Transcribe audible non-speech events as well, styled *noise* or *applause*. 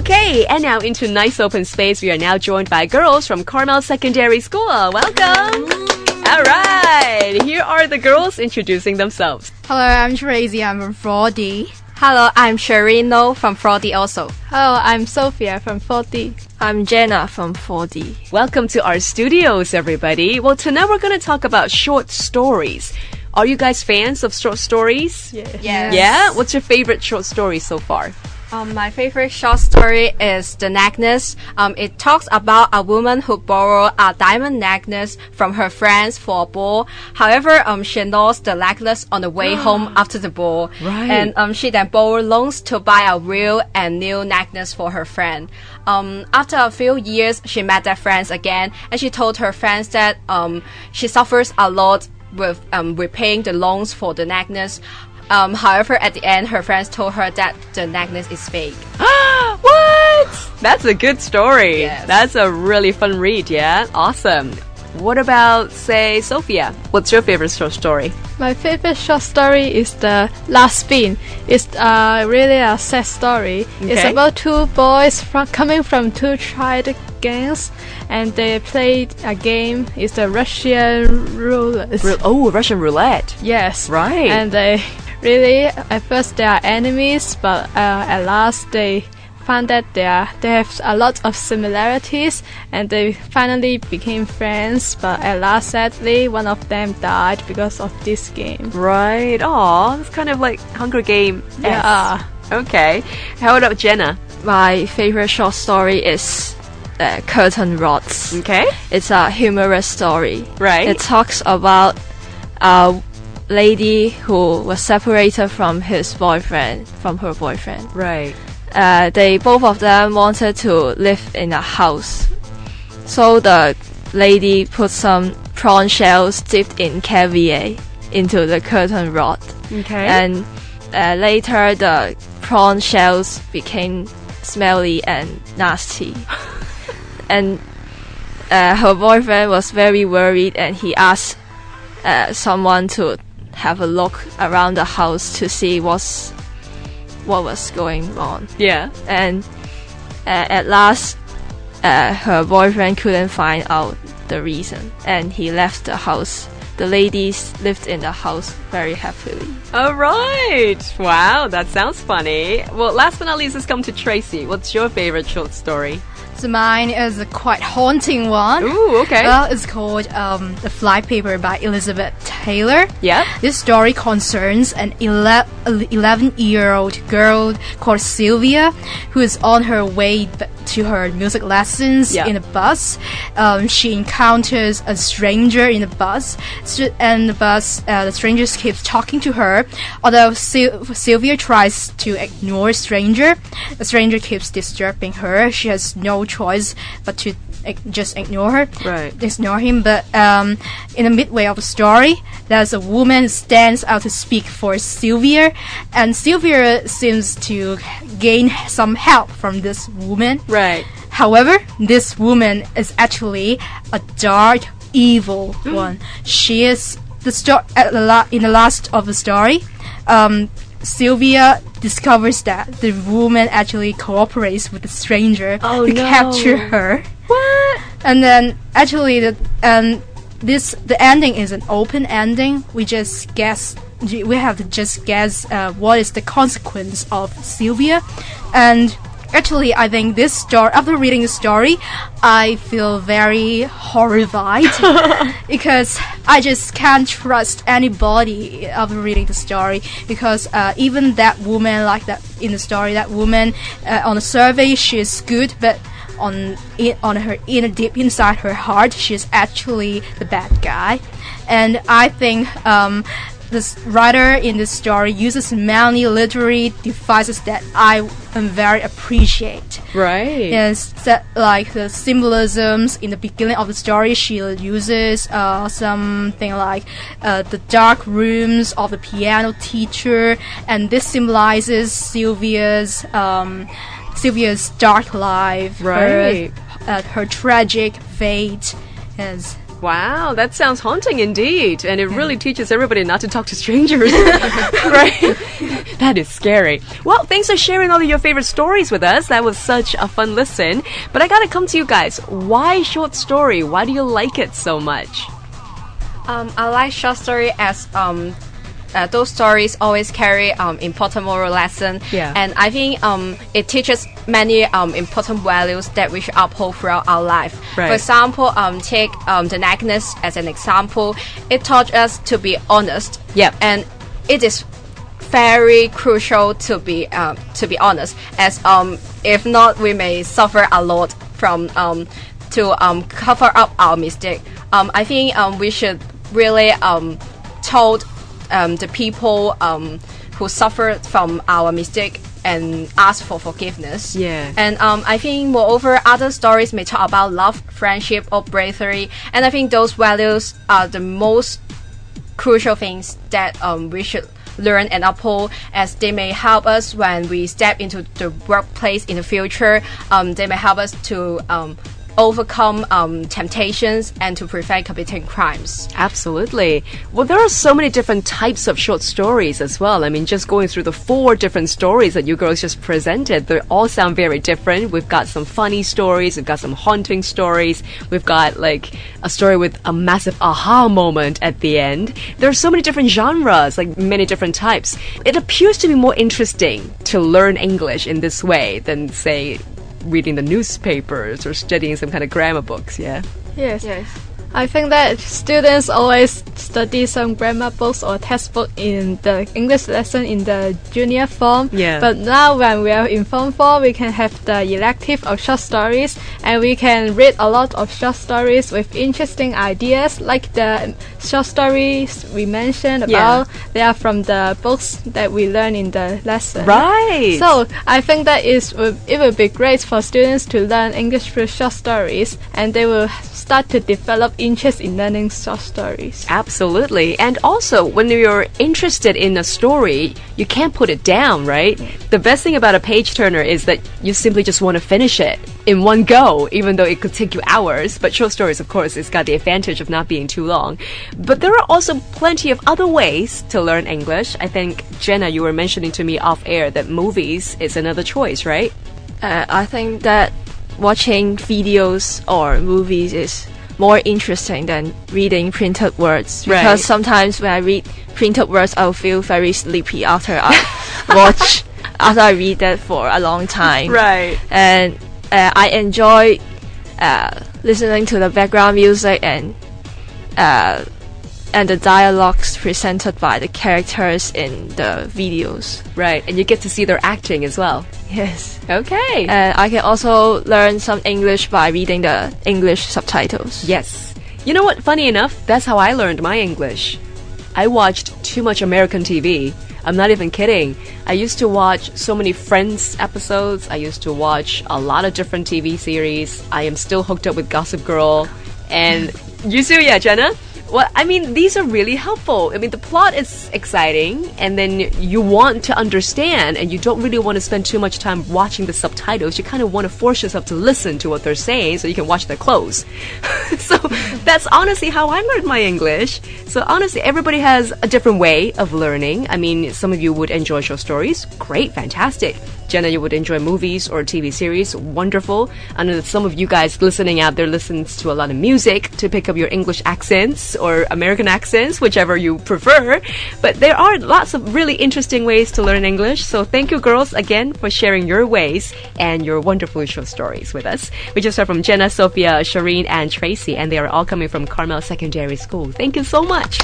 Okay, and now into nice open space. We are now joined by girls from Carmel Secondary School. Welcome. All right, here are the girls introducing themselves. Hello, I'm Tracy. I'm from 4D. Hello, I'm Sherino from 4D also. Hello, I'm Sophia from 4D. I'm Jenna from 4D. Welcome to our studios, everybody. Well, tonight we're going to talk about short stories. Are you guys fans of short stories? Yeah. Yes. Yeah? What's your favorite short story so far? Um, my favorite short story is The Necklace. Um, it talks about a woman who borrowed a diamond necklace from her friends for a ball. However, um, she lost the necklace on the way *gasps* home after the ball. Right. And um, she then borrowed loans to buy a real and new necklace for her friend. Um, after a few years, she met their friends again, and she told her friends that um, she suffers a lot with um, repaying the loans for the necklace. Um, however, at the end, her friends told her that the necklace is fake. *gasps* what? That's a good story. Yes. That's a really fun read, yeah? Awesome. What about, say, Sophia? What's your favorite short story? My favorite short story is the Last Spin. It's uh, really a sad story. It's about two boys from coming from two tried gangs, and they played a game. It's the Russian roulette. Ru- oh, Russian roulette. yes, Right. And they really at first they are enemies, but uh, at last they found that they are they have a lot of similarities, and they finally became friends. But at last, sadly, one of them died because of this game. Right. Oh, it's kind of like Hunger Game. Yeah. Okay. How about Jenna? My favorite short story is uh, Curtain Rods. Okay. It's a humorous story. Right. It talks about a lady who was separated from his boyfriend, from her boyfriend. Right. uh, they both of them wanted to live in a house. So the lady put some prawn shells dipped in caviar into the curtain rod, Okay. and uh, later the prawn shells became smelly and nasty. *laughs* and uh, her boyfriend was very worried, and he asked uh, someone to have a look around the house to see what's what was going on yeah. and uh, at last uh, her boyfriend couldn't find out the reason and he left the house the ladies lived in the house very happily All right. Wow, that sounds funny. Well, last but not least, let's come to Tracy. What's your favorite short story? So mine is a quite haunting one. Ooh, okay. Well, it's called um, The Flypaper by Elizabeth Taylor. yeah. This story concerns an 11 year old girl called Sylvia who is on her way to her music lessons Yeah. in a bus. Um, she encounters a stranger in the bus, and the bus, uh, the stranger keeps talking to her. Although Syl- Sylvia tries to ignore stranger, the stranger keeps disturbing her. She has no choice but to just ignore her Right. ignore him, but um, in the midway of the story, there's a woman stands out to speak for Sylvia, and Sylvia seems to gain some help from this woman. Right. However, this woman is actually a dark, evil one. She is the sto- at the la- in the last of the story. Um, Sylvia discovers that the woman actually cooperates with the stranger Oh, to no. capture her What? and then actually the um this the ending is an open ending we just guess we have to just guess uh, what is the consequence of sylvia and actually i think this story after reading the story i feel very horrified. *laughs* Because i just can't trust anybody after reading the story. Because uh, even that woman like that in the story that woman uh, on the survey she is good but on in, on her inner deep inside her heart she's actually the bad guy. And i think um, this writer in this story uses many literary devices that i am very appreciate Right. Yes, that like the symbolisms in the beginning of the story, she uses uh, something like uh, the dark rooms of the piano teacher, and this symbolizes Sylvia's um, Sylvia's dark life, Right. her, uh, her tragic fate. Yes, Wow, that sounds haunting indeed. And it really teaches everybody not to talk to strangers. *laughs* right? That is scary. Well, thanks for sharing all of your favorite stories with us. That was such a fun listen. But I gotta come to you guys. Why short story? Why do you like it so much? Um, I like short story as um, uh, those stories always carry um, important moral lesson. Yeah. And I think um, it teaches many um, important values that we should uphold throughout our life. Right. For example, um, take um, the Agnes as an example. It taught us to be honest. Yep. And it is very crucial to be um, to be honest, as um, if not, we may suffer a lot from um, to um, cover up our mistake. Um, I think um, we should really um, told um, the people um, who suffered from our mistake and ask for forgiveness. Yeah. And um, I think, moreover, other stories may talk about love, friendship, or bravery. And I think those values are the most crucial things that um, we should learn and uphold as they may help us when we step into the workplace in the future. Um, they may help us to um, overcome um, temptations and to prevent committing crimes. Absolutely. Well, there are so many different types of short stories as well. I mean, just going through the four different stories that you girls just presented, they all sound very different. We've got some funny stories, we've got some haunting stories, we've got like a story with a massive aha moment at the end. There are so many different genres, like many different types. It appears to be more interesting to learn English in this way than, say, reading the newspapers or studying some kind of grammar books, yeah? Yes. Yes. I think that students always study some grammar books or textbook in the English lesson in the junior form. Yeah. But now when we are in form four, we can have the elective of short stories, and we can read a lot of short stories with interesting ideas, like the short stories we mentioned Yeah. about. They are from the books that we learn in the lesson. Right. So I think that is it will be great for students to learn English through short stories, and they will start to develop interest in learning short stories. Absolutely. And also, when you're interested in a story, you can't put it down, right? The best thing about a page turner is that you simply just want to finish it in one go, even though it could take you hours. But short stories, of course, it's got the advantage of not being too long. But there are also plenty of other ways to learn English. I think, Jenna, you were mentioning to me off air that movies is another choice, right? Uh, I think that watching videos or movies is more interesting than reading printed words Right. because sometimes when I read printed words, I'll feel very sleepy after I *laughs* watch after I read that for a long time. Right. And uh, I enjoy uh, listening to the background music and uh, and the dialogues presented by the characters in the videos. Right. And you get to see their acting as well. Yes. Okay. And I can also learn some English by reading the English subtitles. Yes. You know what? Funny enough, that's how I learned my English. I watched too much American TV. I'm not even kidding. I used to watch so many Friends episodes. I used to watch a lot of different TV series. I am still hooked up with Gossip Girl. And you too, yeah, Jenna? Well, I mean, these are really helpful. I mean, the plot is exciting, and then you want to understand, and you don't really want to spend too much time watching the subtitles. You kind of want to force yourself to listen to what they're saying so you can watch their clothes. *laughs* so that's honestly how I learned my English. So honestly, everybody has a different way of learning. I mean, some of you would enjoy short stories. Great, fantastic. Jenna, you would enjoy movies or TV series. Wonderful. I know that some of you guys listening out there listens to a lot of music to pick up your English accents or American accents, whichever you prefer. But there are lots of really interesting ways to learn English. So thank you, girls, again for sharing your ways and your wonderful short stories with us. We just heard from Jenna, Sophia, Shireen, and Tracy, and they are all coming from Carmel Secondary School. Thank you so much.